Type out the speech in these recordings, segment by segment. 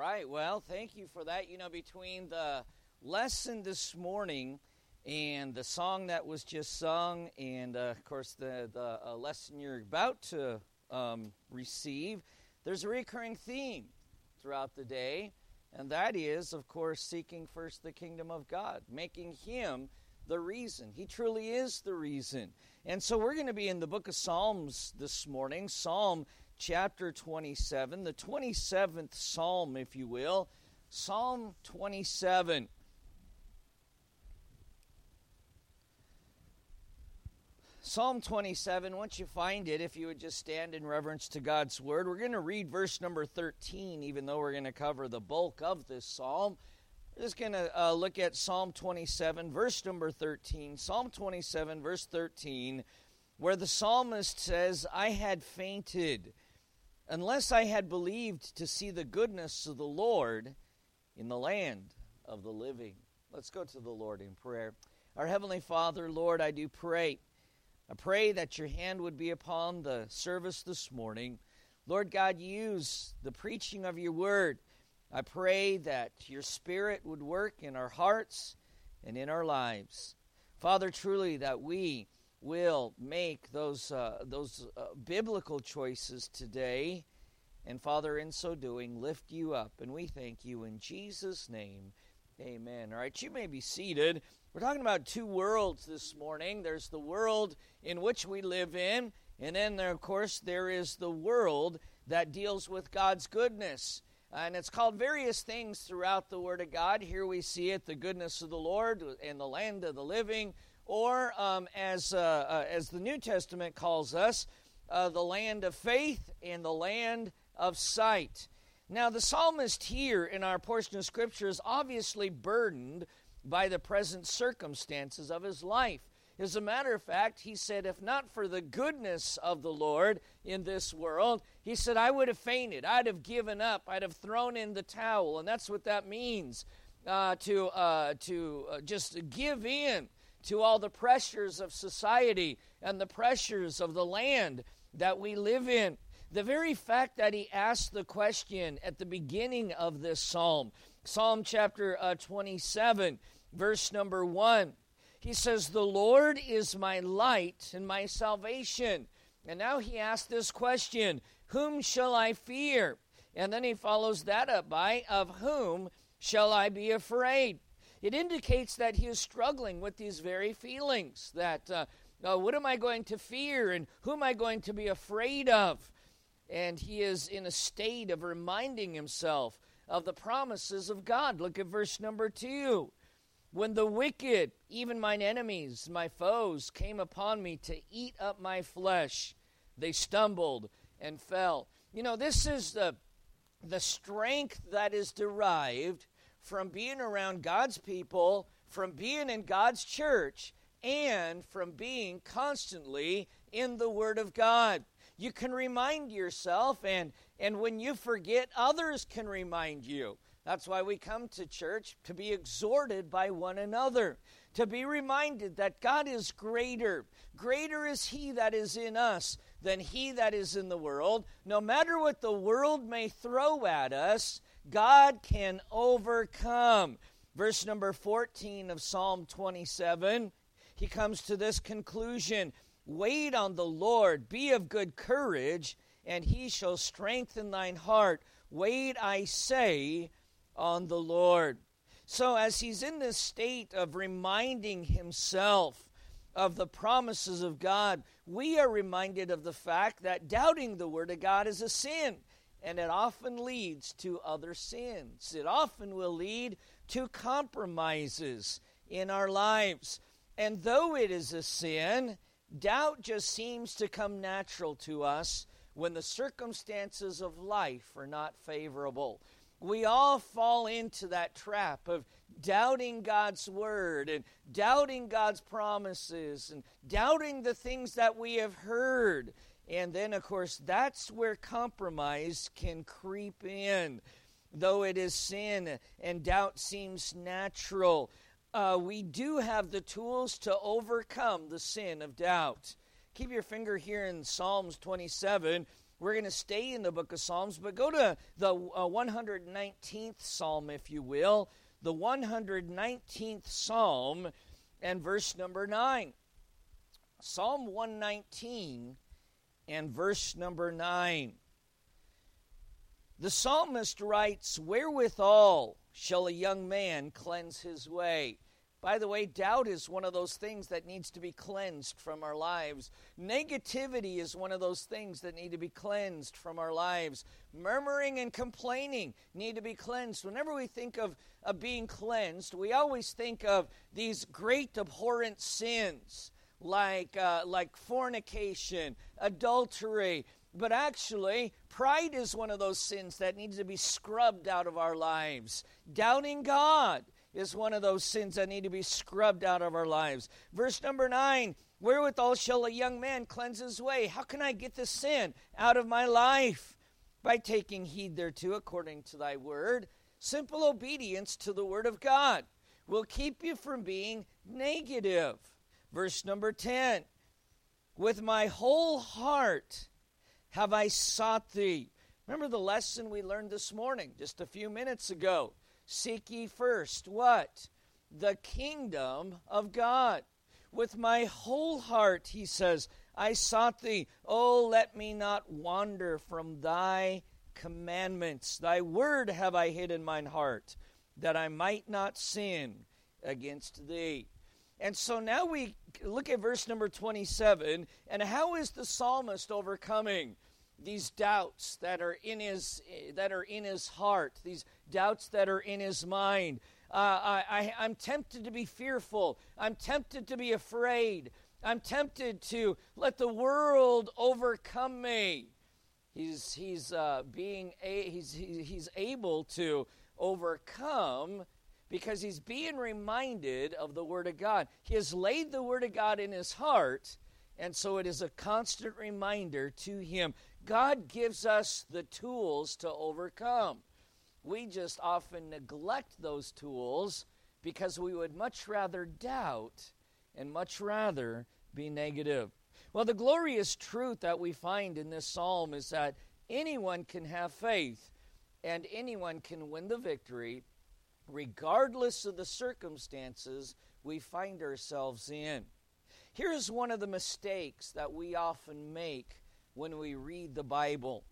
right. Well, thank you for that. You know, between the lesson this morning and the song that was just sung, and uh, of course the the uh, lesson you're about to um, receive, there's a recurring theme throughout the day, and that is, of course, seeking first the kingdom of God, making Him the reason. He truly is the reason. And so we're going to be in the book of Psalms this morning, Psalm chapter 27, the 27th Psalm, if you will. Psalm 27. Psalm 27, once you find it, if you would just stand in reverence to God's word, we're going to read verse number 13, even though we're going to cover the bulk of this psalm. We're just going to uh, look at Psalm 27, verse number 13. Psalm 27, verse 13, where the psalmist says, I had fainted unless I had believed to see the goodness of the Lord in the land of the living. Let's go to the Lord in prayer. Our Heavenly Father, Lord, I do pray. I pray that your hand would be upon the service this morning. Lord God, use the preaching of your word. I pray that your spirit would work in our hearts and in our lives. Father, truly that we will make those, uh, those uh, biblical choices today. And Father, in so doing, lift you up. And we thank you in Jesus' name. Amen. All right, you may be seated. We're talking about two worlds this morning. There's the world in which we live in, and then, there, of course, there is the world that deals with God's goodness. And it's called various things throughout the Word of God. Here we see it the goodness of the Lord and the land of the living, or um, as, uh, uh, as the New Testament calls us, uh, the land of faith and the land of sight. Now, the psalmist here in our portion of Scripture is obviously burdened by the present circumstances of his life. As a matter of fact, he said, If not for the goodness of the Lord in this world, he said, I would have fainted. I'd have given up. I'd have thrown in the towel. And that's what that means uh, to, uh, to uh, just give in to all the pressures of society and the pressures of the land that we live in. The very fact that he asked the question at the beginning of this psalm, Psalm chapter uh, 27, verse number 1, he says, The Lord is my light and my salvation. And now he asks this question Whom shall I fear? And then he follows that up by, Of whom shall I be afraid? It indicates that he is struggling with these very feelings that uh, uh, what am I going to fear and who am I going to be afraid of? And he is in a state of reminding himself of the promises of God. Look at verse number two. When the wicked, even mine enemies, my foes, came upon me to eat up my flesh, they stumbled and fell. You know, this is the, the strength that is derived from being around God's people, from being in God's church, and from being constantly in the Word of God. You can remind yourself, and, and when you forget, others can remind you. That's why we come to church to be exhorted by one another, to be reminded that God is greater. Greater is He that is in us than He that is in the world. No matter what the world may throw at us, God can overcome. Verse number 14 of Psalm 27, he comes to this conclusion Wait on the Lord, be of good courage, and he shall strengthen thine heart. Wait, I say, on the Lord. So, as he's in this state of reminding himself of the promises of God, we are reminded of the fact that doubting the Word of God is a sin and it often leads to other sins. It often will lead to compromises in our lives. And though it is a sin, doubt just seems to come natural to us when the circumstances of life are not favorable. We all fall into that trap of doubting God's word and doubting God's promises and doubting the things that we have heard and then, of course, that's where compromise can creep in. Though it is sin and doubt seems natural, uh, we do have the tools to overcome the sin of doubt. Keep your finger here in Psalms 27, We're going to stay in the book of Psalms, but go to the uh, 119th Psalm, if you will. The 119th Psalm and verse number 9. Psalm 119 and verse number 9. The psalmist writes, Wherewithal shall a young man cleanse his way? By the way, doubt is one of those things that needs to be cleansed from our lives. Negativity is one of those things that need to be cleansed from our lives. Murmuring and complaining need to be cleansed. Whenever we think of, of being cleansed, we always think of these great abhorrent sins like, uh, like fornication, adultery. But actually, pride is one of those sins that needs to be scrubbed out of our lives. Doubting God is one of those sins that need to be scrubbed out of our lives. Verse number nine Wherewithal shall a young man cleanse his way? How can I get this sin out of my life? By taking heed thereto according to thy word. Simple obedience to the word of God will keep you from being negative. Verse number 10 With my whole heart have I sought thee. Remember the lesson we learned this morning, just a few minutes ago. Seek ye first what? The kingdom of God. With my whole heart, he says, I sought thee. Oh, let me not wander from thy commandments. Thy word have I hid in mine heart, that I might not sin against thee. And so now we look at verse number 27, and how is the psalmist overcoming these doubts that are in his that are in his heart, these doubts that are in his mind. Uh, I, I, am tempted to be fearful. I'm tempted to be afraid. I'm tempted to let the world overcome me. He's, he's, uh, being a, he's, he's able to overcome because he's being reminded of the Word of God. He has laid the Word of God in his heart, and so it is a constant reminder to him. God gives us the tools to overcome. We just often neglect those tools because we would much rather doubt and much rather be negative. Well, the glorious truth that we find in this psalm is that anyone can have faith and anyone can win the victory regardless of the circumstances we find ourselves in. Here's one of the mistakes that we often make when we read the Bible.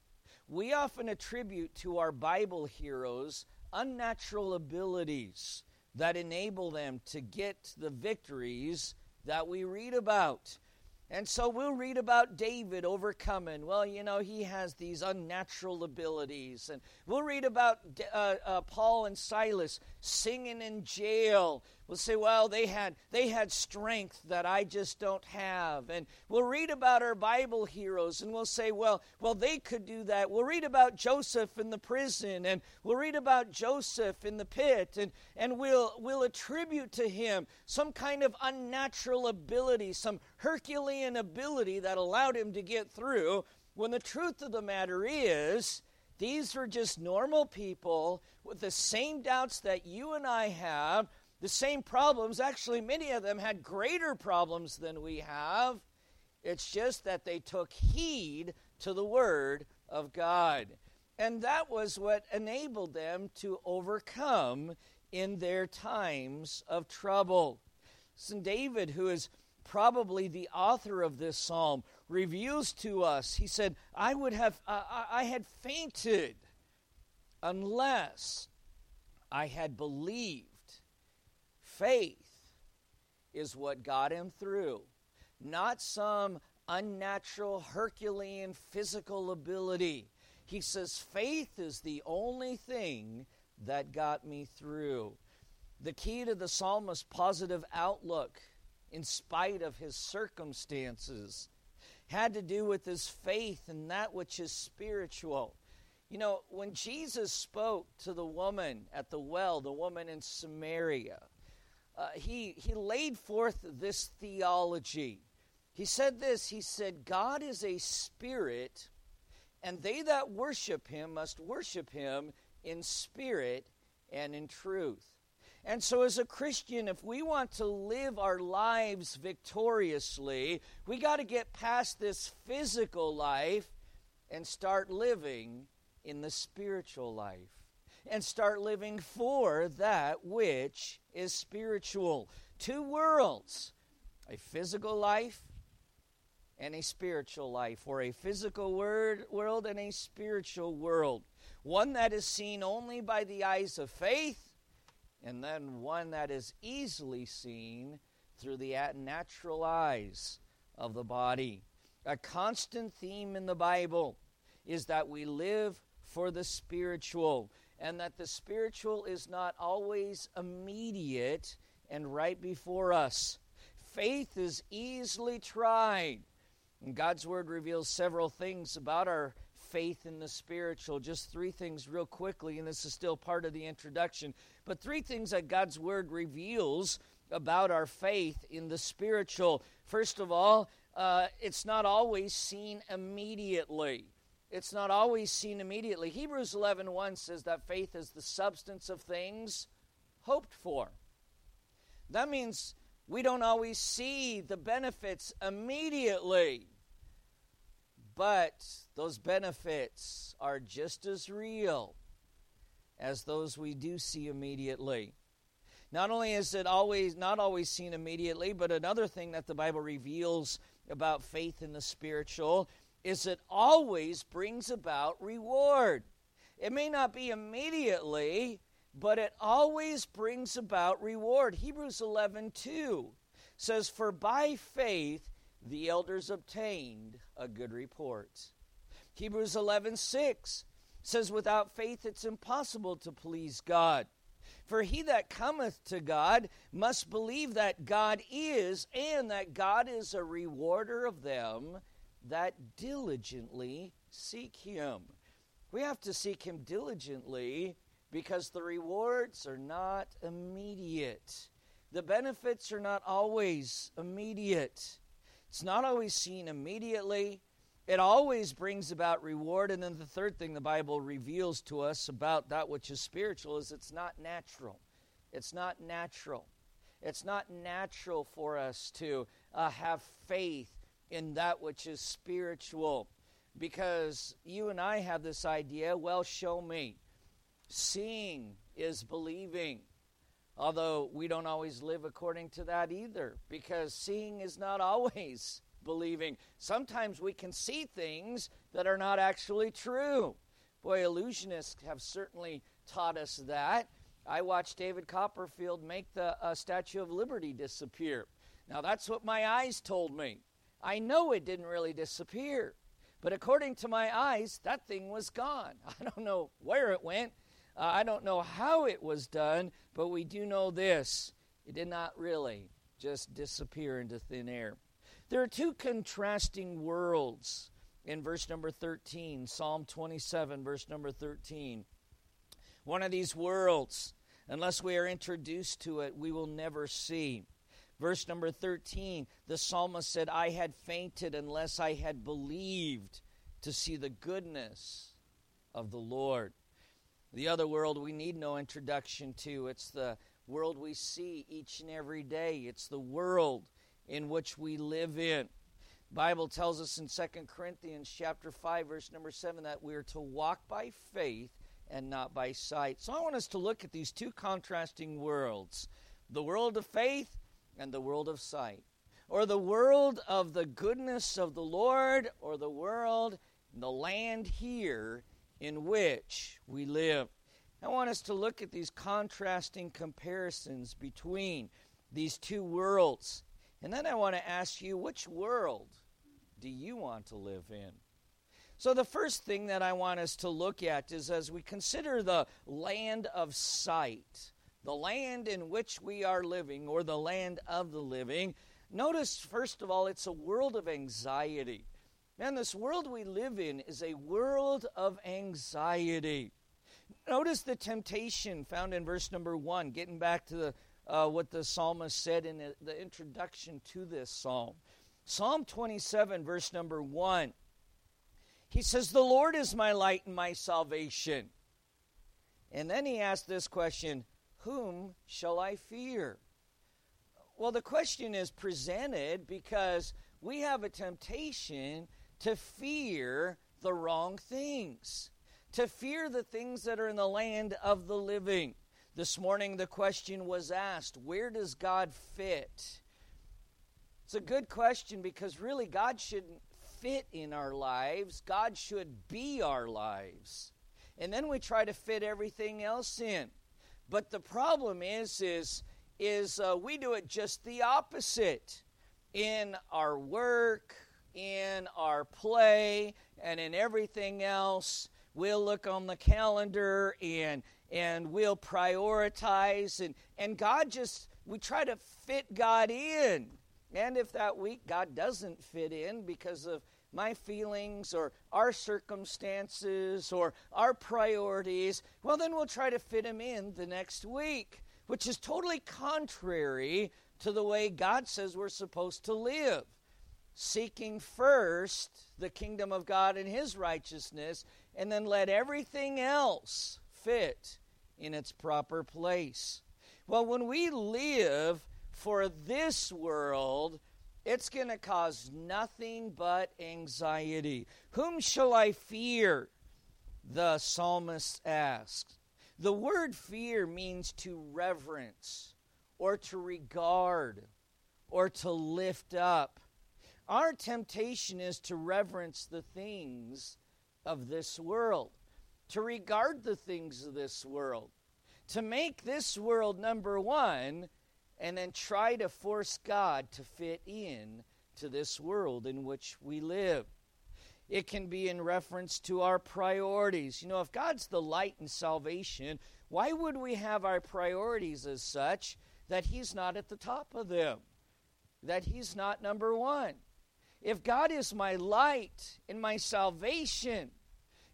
We often attribute to our Bible heroes unnatural abilities that enable them to get the victories that we read about. And so we'll read about David overcoming. Well, you know, he has these unnatural abilities. And we'll read about uh, uh, Paul and Silas singing in jail. We'll say, well, they had, they had strength that I just don't have. And we'll read about our Bible heroes and we'll say, well, well, they could do that. We'll read about Joseph in the prison and we'll read about Joseph in the pit and, and we'll, we'll attribute to him some kind of unnatural ability, some Herculean ability that allowed him to get through. When the truth of the matter is, these were just normal people with the same doubts that you and I have the same problems. Actually, many of them had greater problems than we have. It's just that they took heed to the Word of God. And that was what enabled them to overcome in their times of trouble. St. David, who is probably the author of this psalm, reveals to us, he said, I would have, I had fainted unless I had believed Faith is what got him through, not some unnatural Herculean physical ability. He says, faith is the only thing that got me through. The key to the psalmist's positive outlook, in spite of his circumstances, had to do with his faith in that which is spiritual. You know, when Jesus spoke to the woman at the well, the woman in Samaria, uh, he, he laid forth this theology. He said this He said, God is a spirit, and they that worship him must worship him in spirit and in truth. And so, as a Christian, if we want to live our lives victoriously, we got to get past this physical life and start living in the spiritual life and start living for that which is spiritual. Two worlds a physical life and a spiritual life, or a physical word, world and a spiritual world. One that is seen only by the eyes of faith, and then one that is easily seen through the natural eyes of the body. A constant theme in the Bible is that we live for the spiritual, and that the spiritual is not always immediate and right before us. Faith is easily tried. And God's Word reveals several things about our faith in the spiritual. Just three things, real quickly, and this is still part of the introduction. But three things that God's Word reveals about our faith in the spiritual. First of all, uh, it's not always seen immediately. It's not always seen immediately. Hebrews 11 1 says that faith is the substance of things hoped for. That means we don't always see the benefits immediately, but those benefits are just as real as those we do see immediately. Not only is it always not always seen immediately, but another thing that the Bible reveals about faith in the spiritual is it always brings about reward. It may not be immediately, but it always brings about reward. Hebrews 11 2 says, For by faith the elders obtained a good report. Hebrews 11 6 says, Without faith it's impossible to please God. For he that cometh to God must believe that God is, and that God is a rewarder of them that diligently seek him. We have to seek him diligently because the rewards are not immediate. The benefits are not always immediate. It's not always seen immediately. It always brings about reward. And then the third thing the Bible reveals to us about that which is spiritual is it's not natural. It's not natural. It's not natural for us to uh, have faith in that which is spiritual because you and I have this idea well, show me. Seeing is believing. Although we don't always live according to that either, because seeing is not always believing. Sometimes we can see things that are not actually true. Boy, illusionists have certainly taught us that. I watched David Copperfield make the uh, Statue of Liberty disappear. Now, that's what my eyes told me. I know it didn't really disappear, but according to my eyes, that thing was gone. I don't know where it went. Uh, I don't know how it was done, but we do know this it did not really just disappear into thin air. There are two contrasting worlds in verse number 13, Psalm 27, verse number 13. One of these worlds, unless we are introduced to it, we will never see. Verse number 13, the psalmist said, I had fainted unless I had believed to see the goodness of the Lord. The other world we need no introduction to. It's the world we see each and every day. It's the world in which we live in. The Bible tells us in 2 Corinthians chapter 5 verse number 7 that we are to walk by faith and not by sight. So I want us to look at these two contrasting worlds. The world of faith and the world of sight. Or the world of the goodness of the Lord or the world the land here in which we live. I want us to look at these contrasting comparisons between these two worlds. And then I want to ask you, which world do you want to live in? So, the first thing that I want us to look at is as we consider the land of sight, the land in which we are living, or the land of the living, notice, first of all, it's a world of anxiety. Man, this world we live in is a world of anxiety. Notice the temptation found in verse number one, getting back to the, uh, what the psalmist said in the, the introduction to this psalm. Psalm 27, verse number one, he says, The Lord is my light and my salvation. And then he asked this question Whom shall I fear? Well, the question is presented because we have a temptation to fear the wrong things, to fear the things that are in the land of the living. This morning, the question was asked where does God fit? It's a good question because really God shouldn't fit in our lives, God should be our lives. And then we try to fit everything else in. But the problem is, is, is uh, we do it just the opposite in our work, in our play, and in everything else. We'll look on the calendar and and we'll prioritize and and God just we try to fit God in. And if that week God doesn't fit in because of my feelings or our circumstances or our priorities, well, then we'll try to fit him in the next week, which is totally contrary to the way God says we're supposed to live. Seeking first the kingdom of God and his righteousness, and then let everything else fit in its proper place. Well, when we live for this world, it's going to cause nothing but anxiety. Whom shall I fear? The psalmist asks. The word fear means to reverence or to regard or to lift up. Our temptation is to reverence the things of this world, to regard the things of this world, to make this world number one, and then try to force God to fit in to this world in which we live. It can be in reference to our priorities. You know, if God's the light and salvation, why would we have our priorities as such that He's not at the top of them? That He's not number one? If God is my light and my salvation,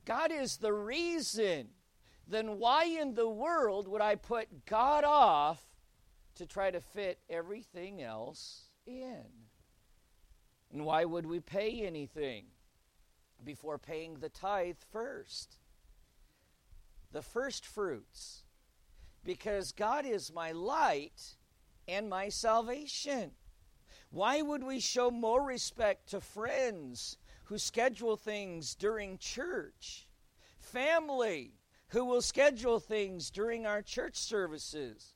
God is the reason, then why in the world would I put God off to try to fit everything else in? And why would we pay anything before paying the tithe first? The first fruits. Because God is my light and my salvation. Why would we show more respect to friends who schedule things during church? Family who will schedule things during our church services?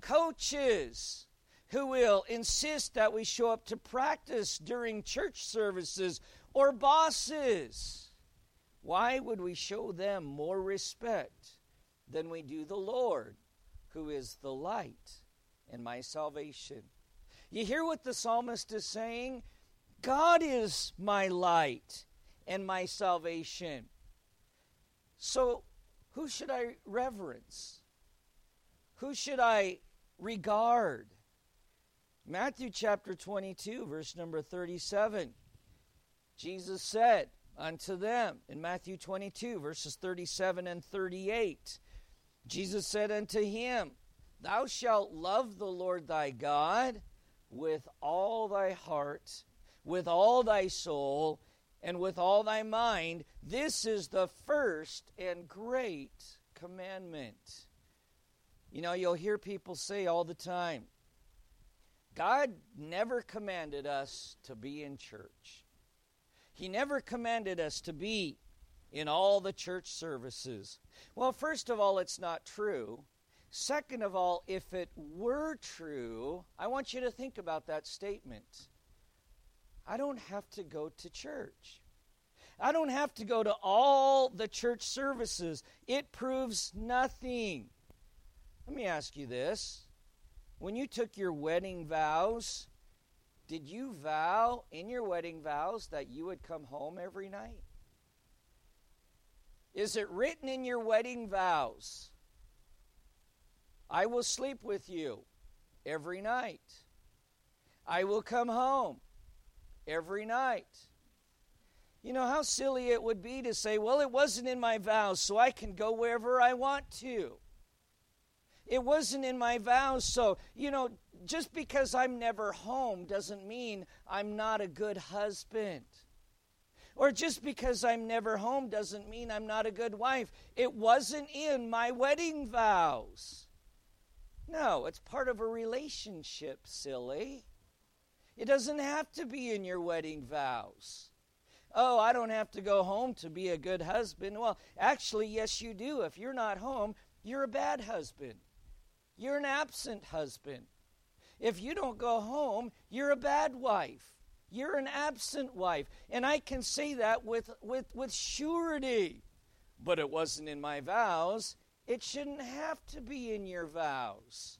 Coaches who will insist that we show up to practice during church services? Or bosses? Why would we show them more respect than we do the Lord, who is the light and my salvation? You hear what the psalmist is saying? God is my light and my salvation. So, who should I reverence? Who should I regard? Matthew chapter 22, verse number 37. Jesus said unto them in Matthew 22, verses 37 and 38, Jesus said unto him, Thou shalt love the Lord thy God with all thy heart, with all thy soul, and with all thy mind. This is the first and great commandment. You know, you'll hear people say all the time, God never commanded us to be in church. He never commanded us to be in all the church services. Well, first of all, it's not true. Second of all, if it were true, I want you to think about that statement. I don't have to go to church. I don't have to go to all the church services. It proves nothing. Let me ask you this. When you took your wedding vows, did you vow in your wedding vows that you would come home every night? Is it written in your wedding vows I will sleep with you every night. I will come home every night. You know how silly it would be to say, well, it wasn't in my vows, so I can go wherever I want to. It wasn't in my vows, so, you know, just because I'm never home doesn't mean I'm not a good husband. Or just because I'm never home doesn't mean I'm not a good wife. It wasn't in my wedding vows. No, it's part of a relationship, silly. It doesn't have to be in your wedding vows. oh, I don't have to go home to be a good husband. Well, actually, yes, you do. If you're not home, you're a bad husband. You're an absent husband. If you don't go home, you're a bad wife. You're an absent wife. And I can say that with, with, with surety. But it wasn't in my vows. It shouldn't have to be in your vows.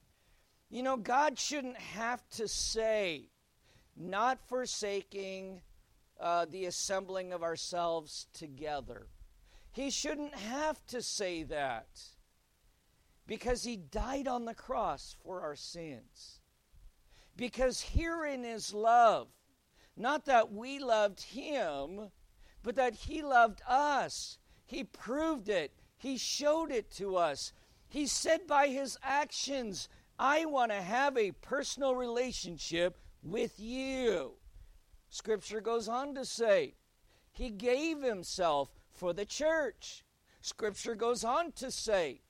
You know, God shouldn't have to say, not forsaking uh, the assembling of ourselves together. He shouldn't have to say that because he died on the cross for our sins. Because herein is love. Not that we loved him, but that he loved us. He proved it, he showed it to us. He said by his actions, I want to have a personal relationship with you. Scripture goes on to say, He gave Himself for the church. Scripture goes on to say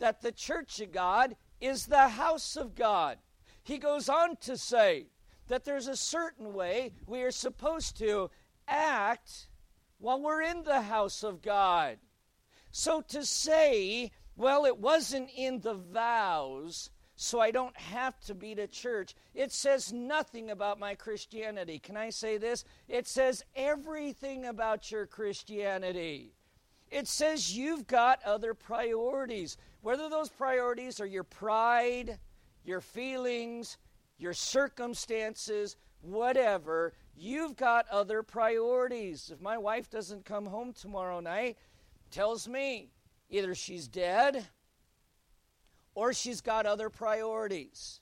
that the church of God is the house of God. He goes on to say that there's a certain way we are supposed to act while we're in the house of God. So to say, well, it wasn't in the vows, so I don't have to be to church. It says nothing about my Christianity. Can I say this? It says everything about your Christianity. It says you've got other priorities. Whether those priorities are your pride, your feelings, your circumstances, whatever, you've got other priorities. If my wife doesn't come home tomorrow night, tells me either she's dead or she's got other priorities.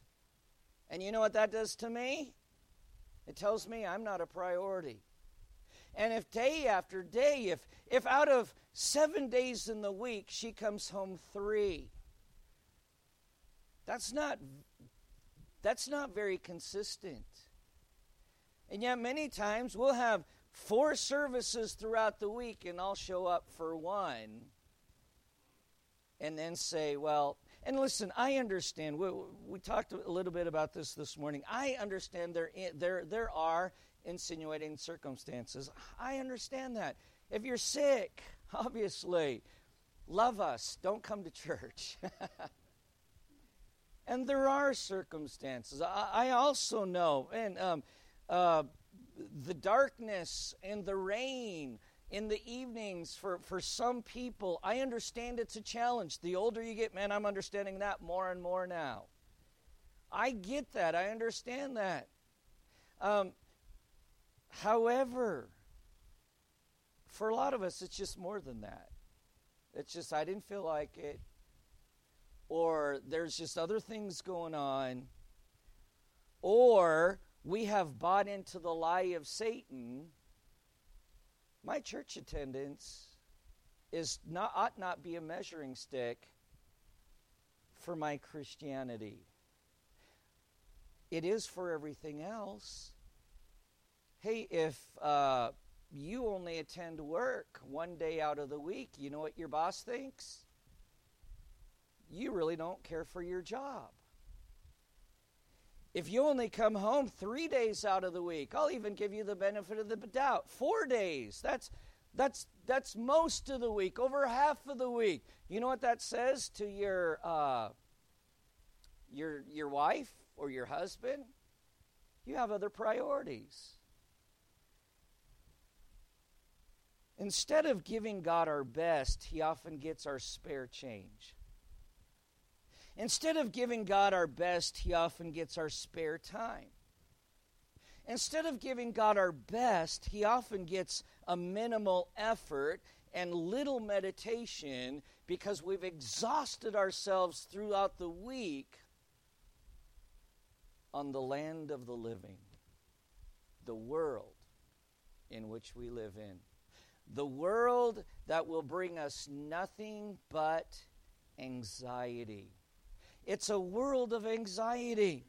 And you know what that does to me? It tells me I'm not a priority. And if day after day, if, if out of seven days in the week she comes home three, that's not, that's not very consistent. And yet, many times we'll have four services throughout the week, and I'll show up for one and then say, Well, and listen, I understand. We, we talked a little bit about this this morning. I understand there, there, there are insinuating circumstances. I understand that. If you're sick, obviously, love us. Don't come to church. and there are circumstances. I, I also know, and um, uh, the darkness and the rain in the evenings for, for some people, I understand it's a challenge. The older you get, man, I'm understanding that more and more now. I get that. I understand that. Um, however, for a lot of us, it's just more than that. It's just, I didn't feel like it. Or there's just other things going on. Or we have bought into the lie of Satan my church attendance is not ought not be a measuring stick for my Christianity. It is for everything else. Hey, if uh, you only attend work one day out of the week, you know what your boss thinks? You really don't care for your job. If you only come home three days out of the week, I'll even give you the benefit of the doubt. Four days. That's that's that's most of the week, over half of the week. You know what that says to your uh, your your wife or your husband? You have other priorities. Instead of giving God our best, He often gets our spare change. Instead of giving God our best, He often gets our spare time. Instead of giving God our best, He often gets a minimal effort and little meditation because we've exhausted ourselves throughout the week on the land of the living, the world in which we live in. The world that will bring us nothing but anxiety. It's a world of anxiety.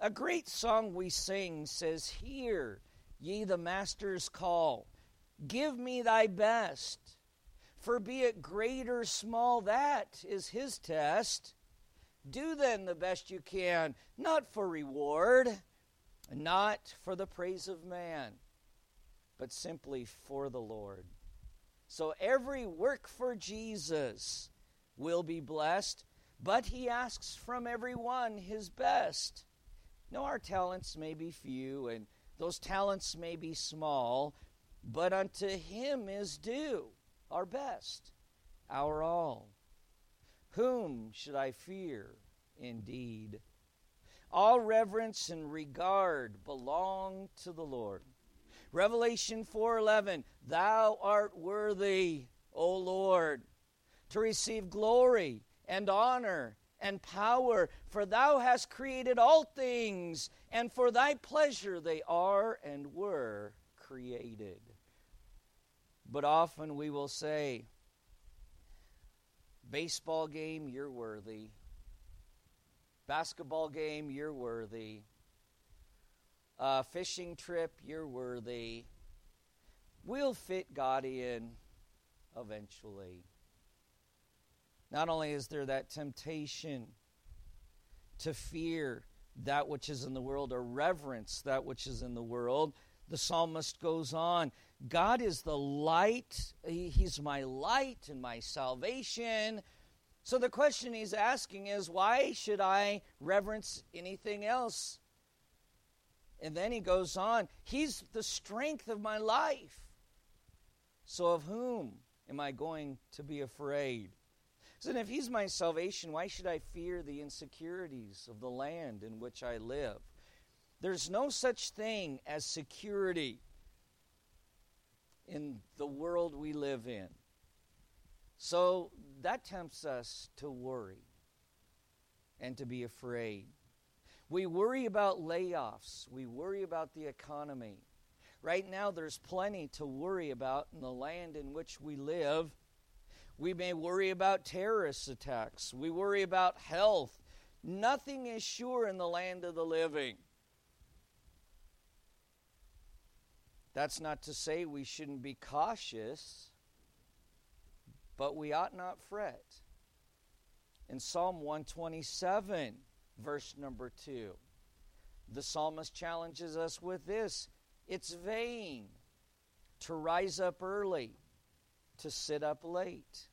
A great song we sing says, Hear ye the Master's call. Give me thy best. For be it great or small, that is his test. Do then the best you can, not for reward, not for the praise of man. but simply for the Lord. So every work for Jesus will be blessed, but he asks from everyone his best. No, our talents may be few, and those talents may be small, but unto him is due our best, our all. Whom should I fear indeed? All reverence and regard belong to the Lord. Revelation 4:11 Thou art worthy, O Lord, to receive glory and honor and power, for thou hast created all things, and for thy pleasure they are and were created. But often we will say, Baseball game, you're worthy. Basketball game, you're worthy. A fishing trip, you're worthy. We'll fit God in eventually. Not only is there that temptation to fear that which is in the world or reverence that which is in the world, the psalmist goes on God is the light, He's my light and my salvation. So the question he's asking is why should I reverence anything else? And then he goes on, He's the strength of my life. So of whom am I going to be afraid? So if he's my salvation, why should I fear the insecurities of the land in which I live? There's no such thing as security in the world we live in. So that tempts us to worry and to be afraid. We worry about layoffs, we worry about the economy. Right now, there's plenty to worry about in the land in which we live. We may worry about terrorist attacks, we worry about health. Nothing is sure in the land of the living. That's not to say we shouldn't be cautious, but we ought not fret. In Psalm 127, verse number 2, the psalmist challenges us with this it's vain to rise up early, to sit up late,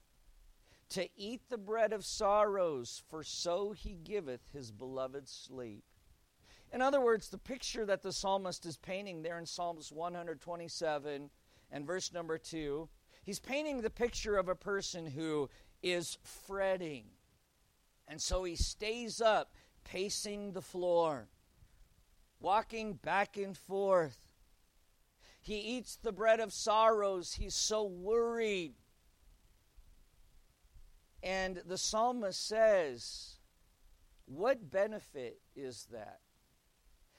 to eat the bread of sorrows, for so he giveth his beloved sleep. In other words, the picture that the psalmist is painting there in Psalms 127 and verse number 2, he's painting the picture of a person who is fretting. And so he stays up, pacing the floor, walking back and forth. He eats the bread of sorrows. He's so worried. And the psalmist says, What benefit is that?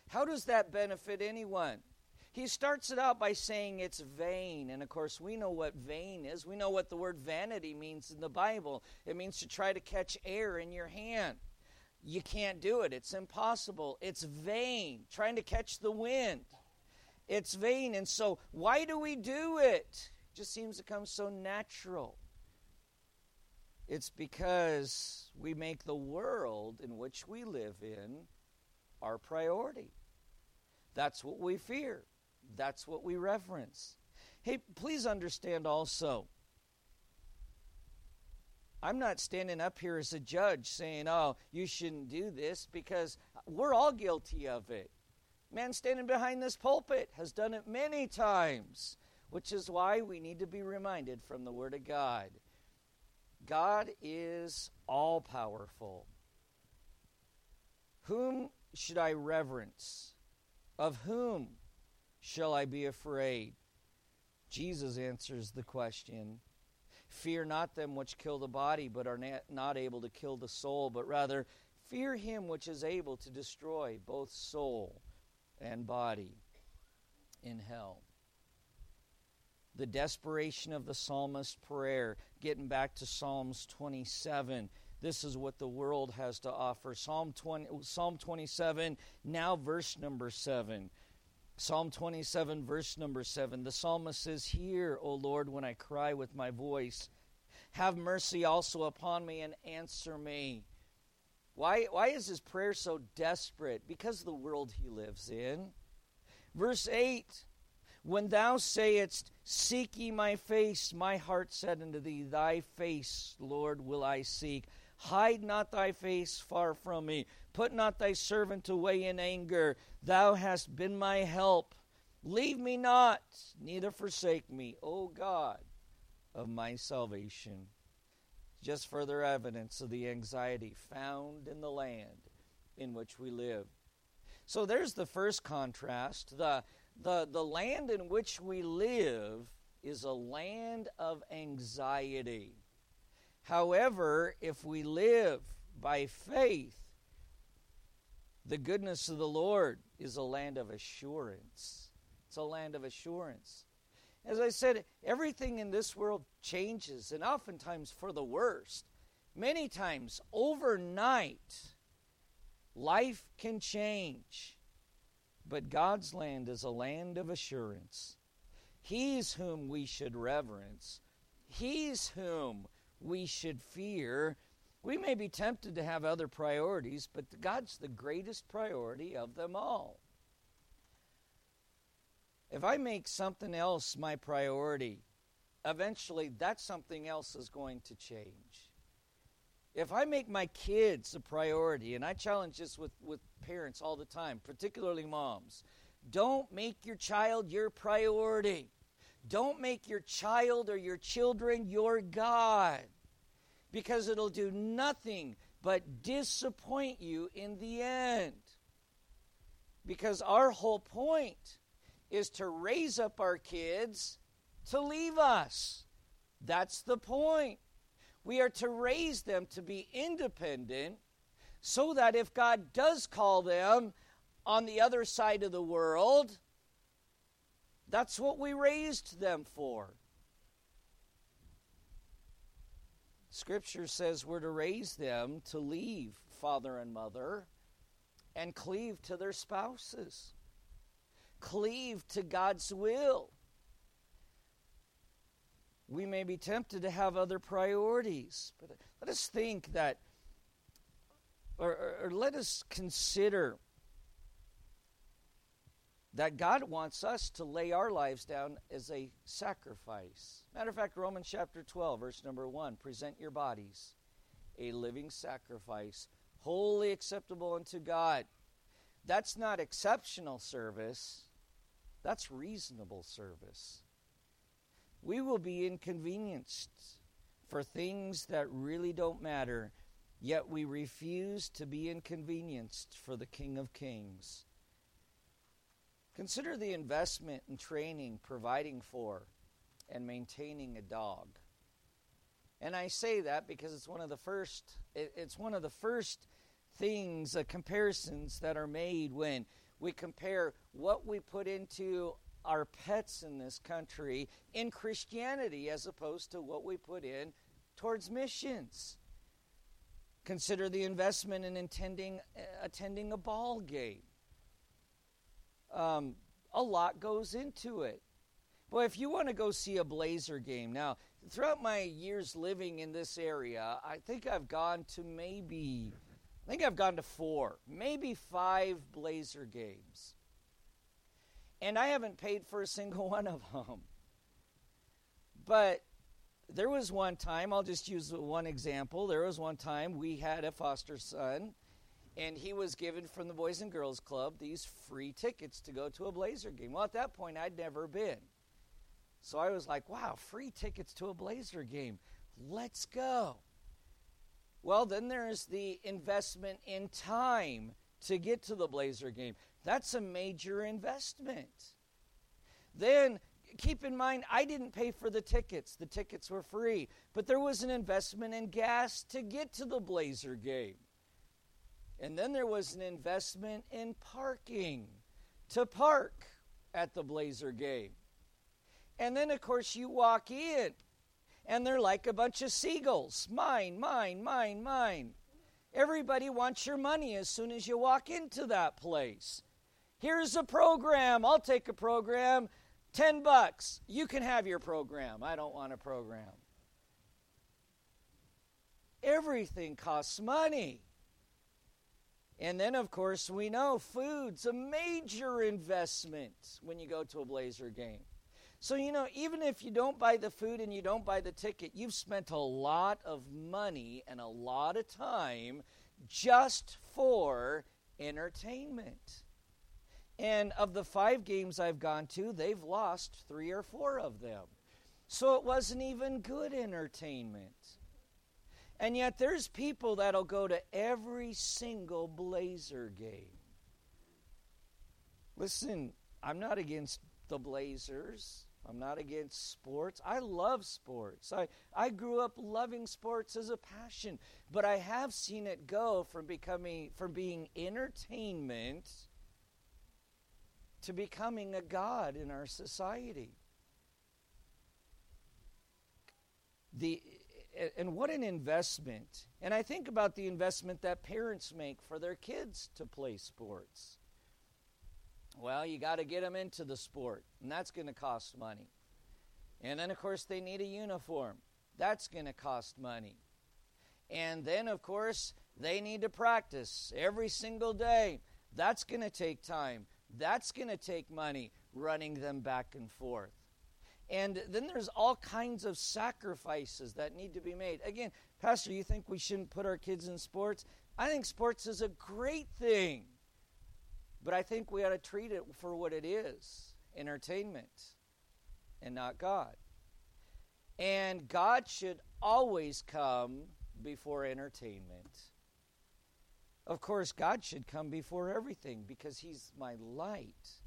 How does that benefit anyone? He starts it out by saying it's vain. And of course, we know what vain is. We know what the word vanity means in the Bible it means to try to catch air in your hand. You can't do it, it's impossible. It's vain, trying to catch the wind. It's vain. And so, why do we do it? It just seems to come so natural. It's because we make the world in which we live in our priority. That's what we fear. That's what we reverence. Hey, please understand also, I'm not standing up here as a judge saying, oh, you shouldn't do this, because we're all guilty of it. Man standing behind this pulpit has done it many times, which is why we need to be reminded from the Word of God. God is all powerful. Whom should I reverence? Of whom shall I be afraid? Jesus answers the question Fear not them which kill the body, but are not able to kill the soul, but rather fear him which is able to destroy both soul and body in hell. The desperation of the psalmist's prayer, getting back to Psalms 27 this is what the world has to offer. Psalm 20, Psalm 27, now verse number 7. Psalm 27, verse number 7. The psalmist says, Hear, O Lord, when I cry with my voice. Have mercy also upon me and answer me. Why, why is his prayer so desperate? Because of the world he lives in. Verse 8 When thou sayest, Seek ye my face, my heart said unto thee, Thy face, Lord, will I seek. Hide not thy face far from me. Put not thy servant away in anger. Thou hast been my help. Leave me not, neither forsake me, O God of my salvation. Just further evidence of the anxiety found in the land in which we live. So there's the first contrast. The, the, the land in which we live is a land of anxiety. However, if we live by faith, the goodness of the Lord is a land of assurance. It's a land of assurance. As I said, everything in this world changes, and oftentimes for the worst. Many times, overnight, life can change. But God's land is a land of assurance. He's whom we should reverence, He's whom we should fear. We may be tempted to have other priorities, but God's the greatest priority of them all. If I make something else my priority, eventually that something else is going to change. If I make my kids a priority, and I challenge this with, with parents all the time, particularly moms, don't make your child your priority. Don't make your child or your children your God because it'll do nothing but disappoint you in the end. Because our whole point is to raise up our kids to leave us. That's the point. We are to raise them to be independent so that if God does call them on the other side of the world, that's what we raised them for. Scripture says we're to raise them to leave father and mother and cleave to their spouses cleave to God's will. We may be tempted to have other priorities, but let us think that, or, or, or let us consider that God wants us to lay our lives down as a sacrifice. Matter of fact, Romans chapter 12, verse number 1 present your bodies a living sacrifice, holy acceptable unto God. That's not exceptional service, that's reasonable service. We will be inconvenienced for things that really don't matter, yet we refuse to be inconvenienced for the King of Kings. Consider the investment in training, providing for, and maintaining a dog. And I say that because it's one of the first it's one of the first things, uh, comparisons that are made when we compare what we put into our pets in this country in Christianity as opposed to what we put in towards missions. Consider the investment in attending, uh, attending a ball game. Um, a lot goes into it. Boy, if you want to go see a Blazer game, now, throughout my years living in this area, I think I've gone to maybe I think I've gone to four, maybe five Blazer games. And I haven't paid for a single one of them. But there was one time, I'll just use one example. There was one time we had a foster son, and he was given from the Boys and Girls Club these free tickets to go to a Blazer game. Well, at that point, I'd never been. So I was like, wow, free tickets to a Blazer game. Let's go. Well, then there's the investment in time to get to the Blazer game. That's a major investment. Then keep in mind, I didn't pay for the tickets. The tickets were free. But there was an investment in gas to get to the Blazer game. And then there was an investment in parking to park at the Blazer game. And then, of course, you walk in and they're like a bunch of seagulls mine, mine, mine, mine. Everybody wants your money as soon as you walk into that place. Here's a program. I'll take a program. 10 bucks. You can have your program. I don't want a program. Everything costs money. And then, of course, we know food's a major investment when you go to a Blazer game. So, you know, even if you don't buy the food and you don't buy the ticket, you've spent a lot of money and a lot of time just for entertainment. And of the five games I've gone to, they've lost three or four of them. So it wasn't even good entertainment. And yet there's people that'll go to every single Blazer game. Listen, I'm not against the Blazers. I'm not against sports. I love sports. I, I grew up loving sports as a passion, but I have seen it go from becoming from being entertainment to becoming a god in our society. The and what an investment. And I think about the investment that parents make for their kids to play sports. Well, you got to get them into the sport, and that's going to cost money. And then, of course, they need a uniform. That's going to cost money. And then, of course, they need to practice every single day. That's going to take time. That's going to take money running them back and forth. And then there's all kinds of sacrifices that need to be made. Again, Pastor, you think we shouldn't put our kids in sports? I think sports is a great thing. But I think we ought to treat it for what it is entertainment and not God. And God should always come before entertainment. Of course, God should come before everything because He's my light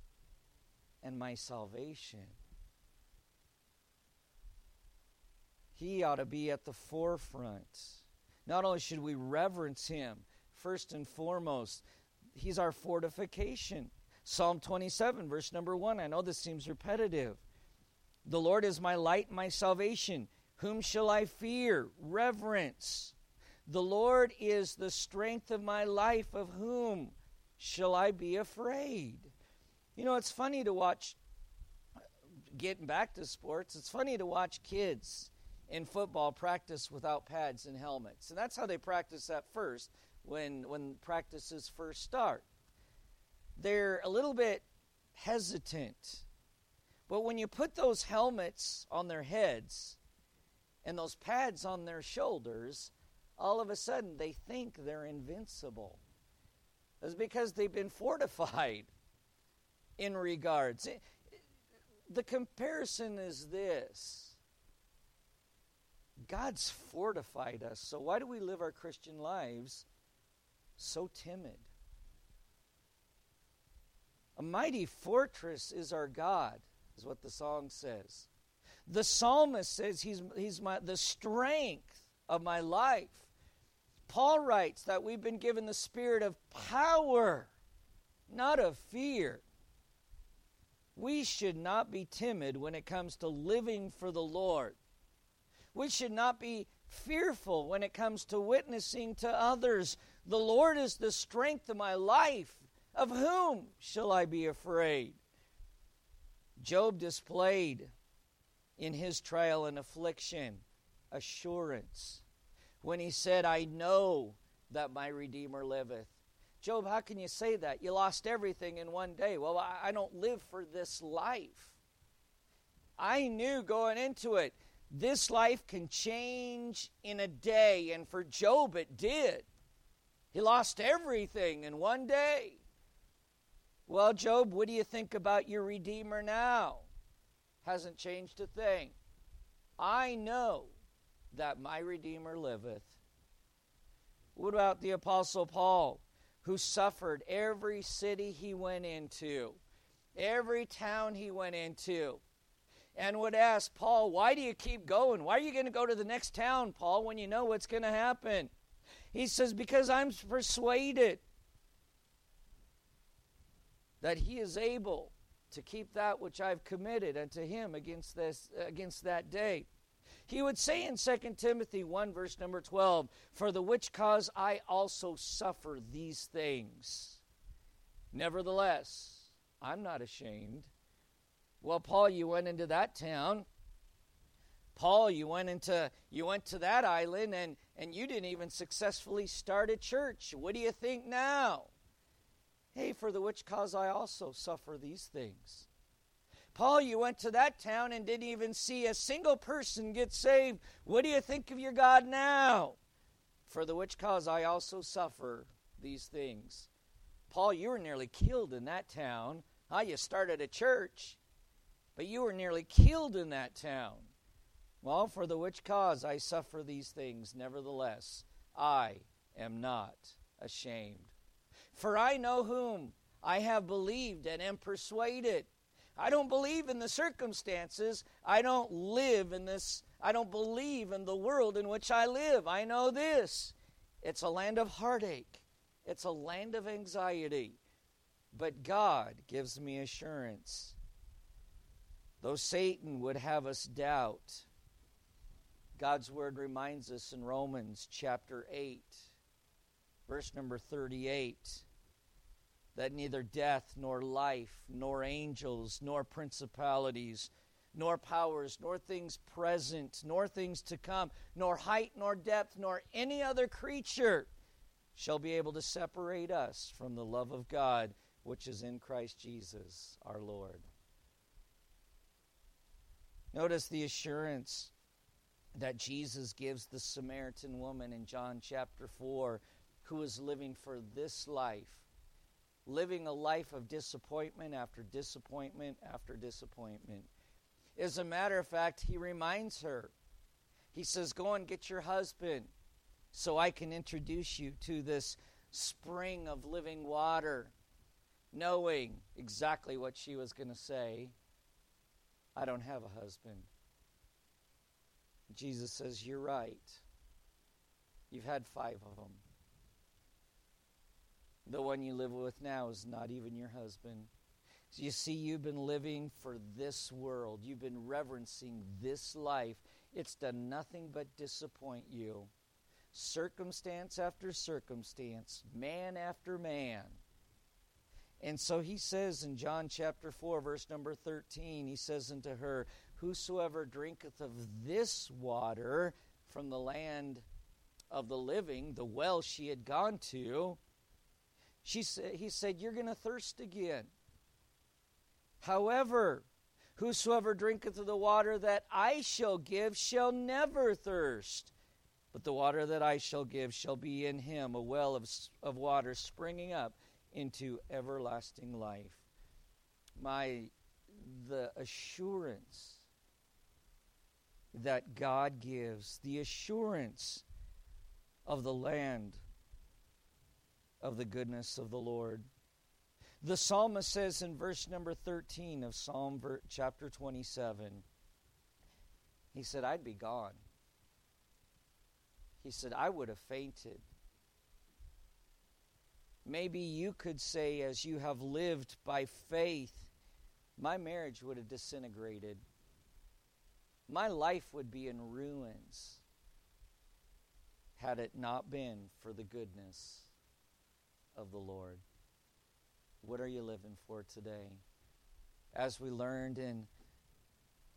and my salvation. He ought to be at the forefront. Not only should we reverence Him, first and foremost, He's our fortification. Psalm 27, verse number 1. I know this seems repetitive. The Lord is my light, my salvation. Whom shall I fear? Reverence. The Lord is the strength of my life. Of whom shall I be afraid? You know, it's funny to watch, getting back to sports, it's funny to watch kids in football practice without pads and helmets. And that's how they practice at first when, when practices first start. They're a little bit hesitant. But when you put those helmets on their heads and those pads on their shoulders, all of a sudden they think they're invincible. It's because they've been fortified in regards. The comparison is this God's fortified us. So why do we live our Christian lives so timid? A mighty fortress is our God, is what the song says. The psalmist says he's, he's my, the strength of my life. Paul writes that we've been given the spirit of power, not of fear. We should not be timid when it comes to living for the Lord. We should not be fearful when it comes to witnessing to others. The Lord is the strength of my life. Of whom shall I be afraid? Job displayed in his trial and affliction assurance when he said, I know that my Redeemer liveth. Job, how can you say that? You lost everything in one day. Well, I, don't live for this life. I knew going into it this life can change in a day, and for Job it did. He lost everything in one day. Well, Job, what do you think about your Redeemer now? Hasn't changed a thing. I know that my Redeemer liveth. What about the Apostle Paul, who suffered every city he went into, every town he went into? And would ask Paul, Why do you keep going? Why are you going to go to the next town, Paul, when you know what's going to happen? He says, Because I'm persuaded that he is able to keep that which I've committed unto him against this against that day. He would say in 2 Timothy 1 verse number 12, For the which cause I also suffer these things. Nevertheless, I'm not ashamed well, Paul, you went into that town. Paul, you went into you went to that island and and you didn't even successfully start a church. What do you think now? Hey, for the which cause I also suffer these things. Paul, you went to that town and didn't even see a single person get saved. What do you think of your God now? For the which cause I also suffer these things. Paul, you were nearly killed in that town. Ah, you started a church, but you were nearly killed in that town. Well, for the which cause I suffer these things, nevertheless, I am not ashamed. For I know whom I have believed and am persuaded. I don't believe in the circumstances. I don't live in this. I don't believe in the world in which I live. I know this. It's a land of heartache. It's a land of anxiety. But God gives me assurance. Though Satan would have us doubt, God's word reminds us in Romans chapter 8, verse number 38, that neither death, nor life, nor angels, nor principalities, nor powers, nor things present, nor things to come, nor height, nor depth, nor any other creature shall be able to separate us from the love of God which is in Christ Jesus our Lord. Notice the assurance that Jesus gives the Samaritan woman in John chapter 4 who is living for this life, living a life of disappointment after disappointment after disappointment. As a matter of fact, he reminds her. He says, Go and get your husband so I can introduce you to this spring of living water, knowing exactly what she was going to say. I don't have a husband. Jesus says, You're right. You've had five of them. The one you live with now is not even your husband. So you see, you've been living for this world, you've been reverencing this life. It's done nothing but disappoint you circumstance after circumstance, man after man. And so he says in John chapter 4, verse number 13, he says unto her, Whosoever drinketh of this water from the land of the living, the well she had gone to, she sa- he said, You're going to thirst again. However, whosoever drinketh of the water that I shall give shall never thirst. But the water that I shall give shall be in him a well of, of water springing up into everlasting life. My, the assurance that God gives, the assurance of the land of the goodness of the Lord. The psalmist says in verse number 13 of Psalm chapter 27, he said, I'd be gone he said, I would have fainted. Maybe you could say, as you have lived by faith, my marriage would have disintegrated. My life would be in ruins had it not been for the goodness of the Lord. What are you living for today? As we learned in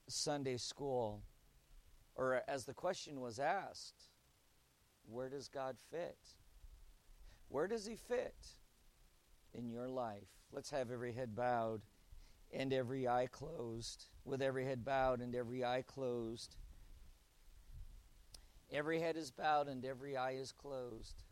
Sunday school, or as the question was asked, where does God fit? Where does He fit in your life? Let's have every head bowed and every eye closed. With every head bowed and every eye closed. Every head is bowed and every eye is closed.